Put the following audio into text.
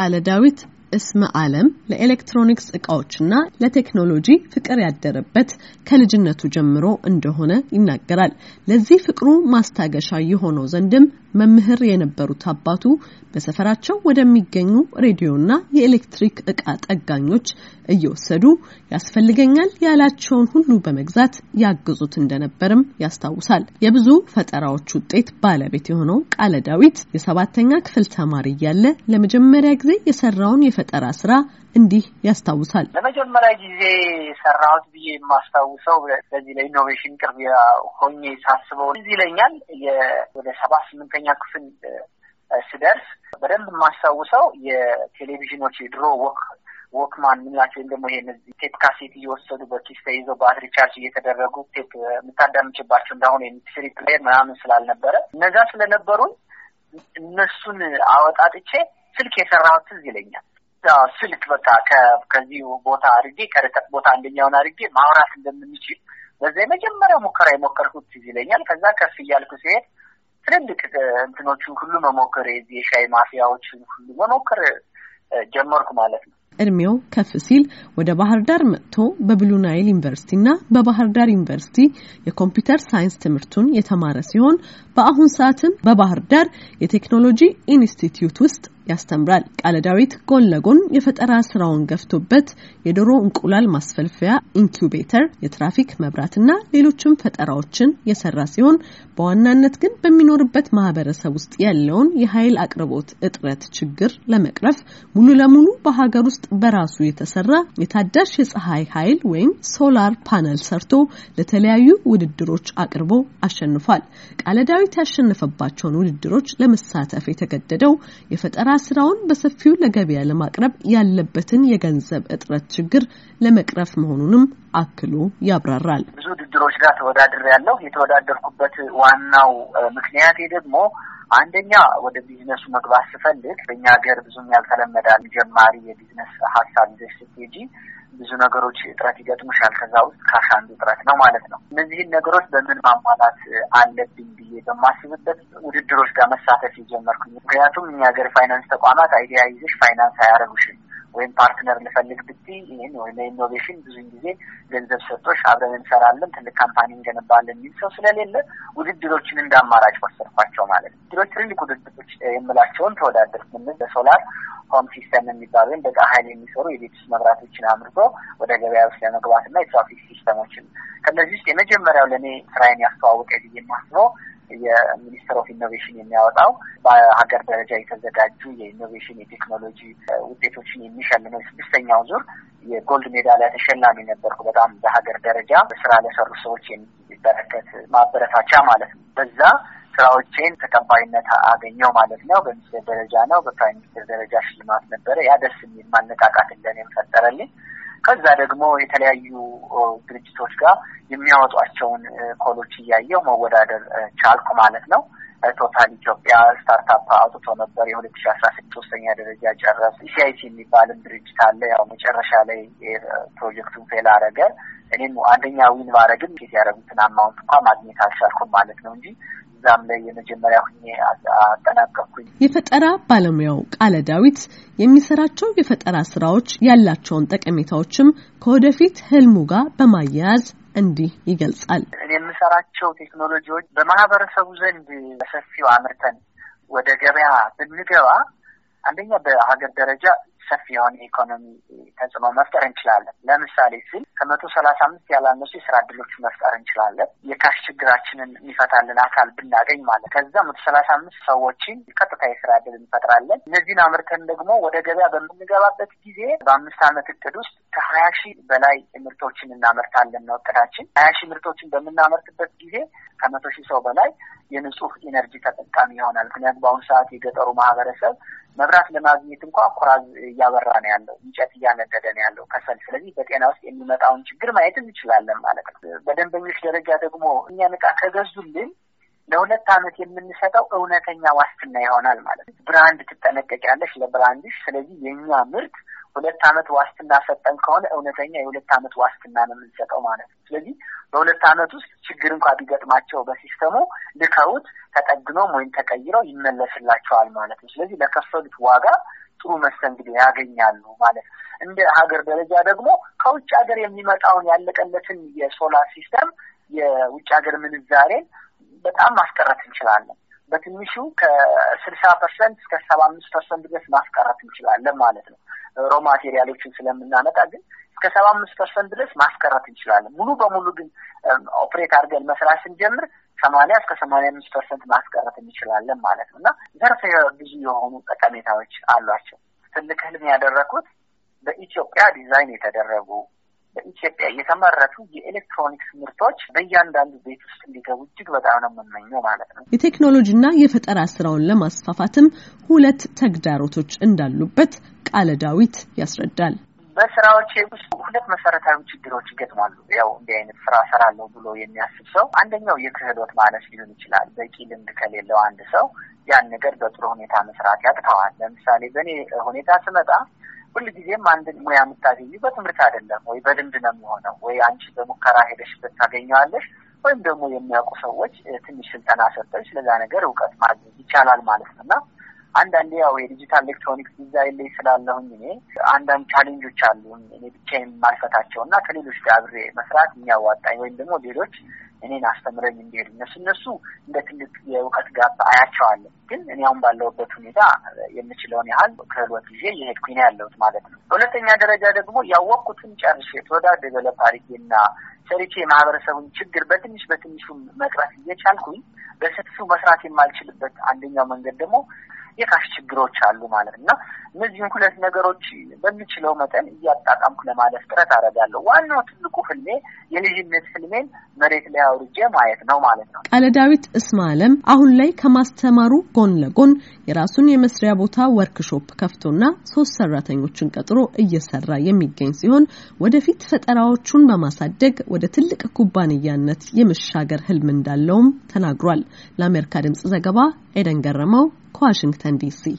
ቃለ ዳዊት እስመ ዓለም ለኤሌክትሮኒክስ እቃዎችና ለቴክኖሎጂ ፍቅር ያደረበት ከልጅነቱ ጀምሮ እንደሆነ ይናገራል። ለዚህ ፍቅሩ ማስታገሻ የሆነው ዘንድም መምህር የነበሩት አባቱ በሰፈራቸው ወደሚገኙ ሬዲዮና የኤሌክትሪክ እቃ ጠጋኞች እየወሰዱ ያስፈልገኛል ያላቸውን ሁሉ በመግዛት ያግዙት እንደነበርም ያስታውሳል። የብዙ ፈጠራዎች ውጤት ባለቤት የሆነው ቃለ ዳዊት የሰባተኛ ክፍል ተማሪ እያለ ለመጀመሪያ ጊዜ የሰራውን የፈጠራ ስራ እንዲህ ያስታውሳል። ለመጀመሪያ ጊዜ ሰራሁት ብዬ የማስታውሰው በዚህ ለኢኖቬሽን ቅርብ ሆኜ ሳስበው እዚህ ይለኛል ወደ ሰባት ስምንተኛ ክፍል ስደርስ በደንብ የማስታውሰው የቴሌቪዥኖች የድሮ walk Walkman የምንላቸው ወይም ደግሞ ይሄ ቴፕ ካሴት እየወሰዱ በኪስ ተይዘው ባትሪ ቻርጅ እየተደረጉ ቴፕ የምታዳምጭባቸው እንዳሁኑ የ MP3 player ምናምን ስላልነበረ እነዛ ስለነበሩን እነሱን አወጣጥቼ ስልክ የሰራሁት ትዝ ይለኛል። ስልክ በቃ ከዚህ ቦታ አድርጌ ከርቀት ቦታ አንደኛውን አድርጌ ማውራት እንደምንችል በዛ የመጀመሪያው ሙከራ የሞከርኩት ትዝ ይለኛል። ከዛ ከፍ እያልኩ ሲሄድ ትልልቅ እንትኖችን ሁሉ መሞከር የዚህ የሻይ ማፊያዎችን ሁሉ መሞከር ጀመርኩ ማለት ነው። እድሜው ከፍ ሲል ወደ ባህር ዳር መጥቶ በብሉ ናይል ዩኒቨርሲቲና በባህር ዳር ዩኒቨርሲቲ የኮምፒውተር ሳይንስ ትምህርቱን የተማረ ሲሆን በአሁን ሰዓትም በባህር ዳር የቴክኖሎጂ ኢንስቲትዩት ውስጥ ያስተምራል። ቃለ ዳዊት ጎን ለጎን የፈጠራ ስራውን ገፍቶበት የዶሮ እንቁላል ማስፈልፈያ ኢንኩቤተር፣ የትራፊክ መብራትና ሌሎችም ፈጠራዎችን የሰራ ሲሆን በዋናነት ግን በሚኖርበት ማህበረሰብ ውስጥ ያለውን የኃይል አቅርቦት እጥረት ችግር ለመቅረፍ ሙሉ ለሙሉ በሀገር ውስጥ በራሱ የተሰራ የታዳሽ የፀሐይ ኃይል ወይም ሶላር ፓነል ሰርቶ ለተለያዩ ውድድሮች አቅርቦ አሸንፏል። ቃለ ዳዊት ያሸነፈባቸውን ውድድሮች ለመሳተፍ የተገደደው የፈጠራ ስራውን በሰፊው ለገበያ ለማቅረብ ያለበትን የገንዘብ እጥረት ችግር ለመቅረፍ መሆኑንም አክሎ ያብራራል። ብዙ ውድድሮች ጋር ተወዳድር ያለው የተወዳደርኩበት ዋናው ምክንያቴ ደግሞ አንደኛ ወደ ቢዝነሱ መግባት ስፈልግ በእኛ ሀገር ብዙም ያልተለመዳል። ጀማሪ የቢዝነስ ሀሳብ ይዘሽ ስትሄጂ ብዙ ነገሮች እጥረት ይገጥሙሻል። ከዛ ውስጥ cash አንዱ እጥረት ነው ማለት ነው። እነዚህን ነገሮች በምን ማሟላት አለብኝ ብዬ በማስብበት ውድድሮች ጋር መሳተፍ የጀመርኩኝ። ምክንያቱም እኛ ሀገር ፋይናንስ ተቋማት idea ይዘሽ ፋይናንስ አያደርጉሽም ወይም partner ልፈልግ ብትይ ይህን ወይ ለ innovation ብዙን ጊዜ ገንዘብ ሰጥቶሽ አብረን እንሰራለን ትልቅ company እንገነባለን የሚል ሰው ስለሌለ ውድድሮችን እንደ አማራጭ ወሰድኳቸው ማለት ነው። ውድድሮች ትልልቅ ውድድሮች የምላቸውን ተወዳደር ምንል በሶላር home system የሚባሉ ወይም በፀሐይ ኃይል የሚሰሩ የቤት ውስጥ መብራቶችን አምርቶ ወደ ገበያ ውስጥ ለመግባት እና የትራፊክ ሲስተሞችን ከእነዚህ ውስጥ የመጀመሪያው ለእኔ ስራዬን ያስተዋወቀ ብዬ የማስበው የ Ministry of Innovation የሚያወጣው በሀገር ደረጃ የተዘጋጁ የኢኖቬሽን የቴክኖሎጂ ውጤቶችን የሚሸልመው ስድስተኛው ዙር የ gold ሜዳሊያ ተሸላሚ ነበርኩ። በጣም በሀገር ደረጃ በስራ ለሰሩ ሰዎች የሚበረከት ማበረታቻ ማለት ነው። በዛ ስራዎቼን ተቀባይነት አገኘው ማለት ነው። በሚኒስቴር ደረጃ ነው፣ በ prime minister ደረጃ ሽልማት ነበረ። ያ ደስ የሚል ማነቃቃት እንደገናም ፈጠረልኝ። ከዛ ደግሞ የተለያዩ ድርጅቶች ጋር የሚያወጧቸውን call ኦች እያየው መወዳደር ቻልኩ ማለት ነው። ቶታል ኢትዮጵያ startup አውጥቶ ነበር። የሁለት ሺ አስራ ስድስት ሶስተኛ ደረጃ ጨረስኩ። ኢሲአይሲ የሚባልም ድርጅት አለ። ያው መጨረሻ ላይ ፕሮጀክቱን fail አረገ። እኔም አንደኛ win ባረግም get ያደረጉትን amount እንኳ ማግኘት አልቻልኩም ማለት ነው እንጂ እዛም ላይ የመጀመሪያ ሁኜ አጠናቀቅኩኝ። የፈጠራ ባለሙያው ቃለ ዳዊት የሚሰራቸው የፈጠራ ስራዎች ያላቸውን ጠቀሜታዎችም ከወደፊት ህልሙ ጋር በማያያዝ እንዲህ ይገልጻል። እኔ የምሰራቸው ቴክኖሎጂዎች በማህበረሰቡ ዘንድ በሰፊው አምርተን ወደ ገበያ ብንገባ አንደኛ በሀገር ደረጃ ሰፊ የሆነ የኢኮኖሚ ተጽዕኖ መፍጠር እንችላለን። ለምሳሌ ስል ከመቶ ሰላሳ አምስት ያላነሱ የስራ እድሎች መፍጠር እንችላለን። የ cash ችግራችንን የሚፈታልን አካል ብናገኝ ማለት ከዛ መቶ ሰላሳ አምስት ሰዎችን ቀጥታ የስራ እድል እንፈጥራለን። እነዚህን አምርተን ደግሞ ወደ ገበያ በምንገባበት ጊዜ በአምስት ዓመት እቅድ ውስጥ ከሀያ ሺህ በላይ ምርቶችን እናመርታለን ነው እቅዳችን። ሀያ ሺህ ምርቶችን በምናመርትበት ጊዜ ከመቶ ሺህ ሰው በላይ የንጹህ energy ተጠቃሚ ይሆናል። ምክንያቱም በአሁኑ ሰዓት የገጠሩ ማህበረሰብ መብራት ለማግኘት እንኳ ኩራዝ እያበራ ነው ያለው፣ እንጨት እያነደደ ነው ያለው ከሰል። ስለዚህ በጤና ውስጥ የሚመጣውን ችግር ማየት እንችላለን ማለት ነው። በደንበኞች ደረጃ ደግሞ እኛን ዕቃ ከገዙልን ለሁለት ዓመት የምንሰጠው እውነተኛ ዋስትና ይሆናል ማለት ነው። brand ትጠነቀቂያለሽ ለ brand ሽ። ስለዚህ የእኛ ምርት ሁለት ዓመት ዋስትና ሰጠን ከሆነ እውነተኛ የሁለት ዓመት ዋስትና ነው የምንሰጠው ማለት ነው። ስለዚህ በሁለት ዓመት ውስጥ ችግር እንኳ ቢገጥማቸው በ system ኡ ልከውት ተጠግኖም ወይም ተቀይረው ይመለስላቸዋል ማለት ነው። ስለዚህ ለከፈሉት ዋጋ ጥሩ መስተንግዶ ያገኛሉ ማለት ነው። እንደ ሀገር ደረጃ ደግሞ ከውጭ ሀገር የሚመጣውን ያለቀለትን የ solar system የውጭ ሀገር ምንዛሬን በጣም ማስቀረት እንችላለን። በትንሹ ከስልሳ percent እስከ ሰባ አምስት percent ድረስ ማስቀረት እንችላለን ማለት ነው። raw material ኦችን ስለምናመጣ ግን እስከ ሰባ አምስት percent ድረስ ማስቀረት እንችላለን። ሙሉ በሙሉ ግን operate አድርገን መስራት ስንጀምር ሰማንያ እስከ ሰማንያ አምስት percent ማስቀረት እንችላለን ማለት ነው እና ዘርፈ ብዙ የሆኑ ጠቀሜታዎች አሏቸው። ትልቅ ህልም ያደረኩት በኢትዮጵያ ዲዛይን የተደረጉ በኢትዮጵያ የተመረቱ የኤሌክትሮኒክስ ምርቶች በእያንዳንዱ ቤት ውስጥ እንዲገቡ እጅግ በጣም ነው የምመኘው ማለት ነው። የቴክኖሎጂና የፈጠራ ስራውን ለማስፋፋትም ሁለት ተግዳሮቶች እንዳሉበት ቃለ ዳዊት ያስረዳል። በስራዎቼ ውስጥ ሁለት መሰረታዊ ችግሮች ይገጥማሉ። ያው እንዲህ አይነት ስራ ሰራለሁ ብሎ የሚያስብ ሰው አንደኛው የክህሎት ማነስ ሊሆን ይችላል። በቂ ልምድ ከሌለው አንድ ሰው ያን ነገር በጥሩ ሁኔታ መስራት ያቅተዋል። ለምሳሌ በእኔ ሁኔታ ስመጣ ሁልጊዜም አንድን ሙያ የምታገኙ በትምህርት አይደለም ወይ በልምድ ነው የሚሆነው። ወይ አንቺ በሙከራ ሄደሽበት ታገኘዋለሽ ወይም ደግሞ የሚያውቁ ሰዎች ትንሽ ስልጠና ሰጠች ስለዛ ነገር እውቀት ማግኘት ይቻላል ማለት ነው እና አንዳንዴ ያው የ digital electronics design ላይ ስላለሁኝ እኔ አንዳንድ challenge ኦች አሉ እኔ ብቻዬን የማልፈታቸው እና ከሌሎች ጋር አብሬ መስራት የሚያዋጣኝ ወይም ደግሞ ሌሎች እኔን አስተምረውኝ እንዲሄዱ እነሱ እነሱ እንደ ትልቅ የእውቀት gap አያቸዋለሁ። ግን እኔ አሁን ባለሁበት ሁኔታ የምችለውን ያህል ክህሎት ይዤ የሄድኩኝ ያለሁት ማለት ነው። በሁለተኛ ደረጃ ደግሞ ያወቅኩትን ጨርሼ develop አድርጌና ሰርቼ የማህበረሰቡን ችግር በትንሽ በትንሹ መቅረፍ እየቻልኩኝ በሰፊው መስራት የማልችልበት አንደኛው መንገድ ደግሞ የ cash ችግሮች አሉ ማለት እና እነዚህን ሁለት ነገሮች በሚችለው መጠን እያጣጣምኩ ለማለፍ ጥረት አደርጋለሁ። ዋናው ትልቁ ህልሜ የልጅነት ህልሜን መሬት ላይ አውርጄ ማየት ነው ማለት ነው። ቃለ ዳዊት እስማ አለም አሁን ላይ ከማስተማሩ ጎን ለጎን የራሱን የመስሪያ ቦታ ወርክሾፕ ከፍቶና ሶስት ሰራተኞችን ቀጥሮ እየሰራ የሚገኝ ሲሆን ወደፊት ፈጠራዎቹን በማሳደግ ወደ ትልቅ ኩባንያነት የመሻገር ህልም እንዳለውም ተናግሯል። ለአሜሪካ ድምጽ ዘገባ ኤደን ገረመው Washington, D.C.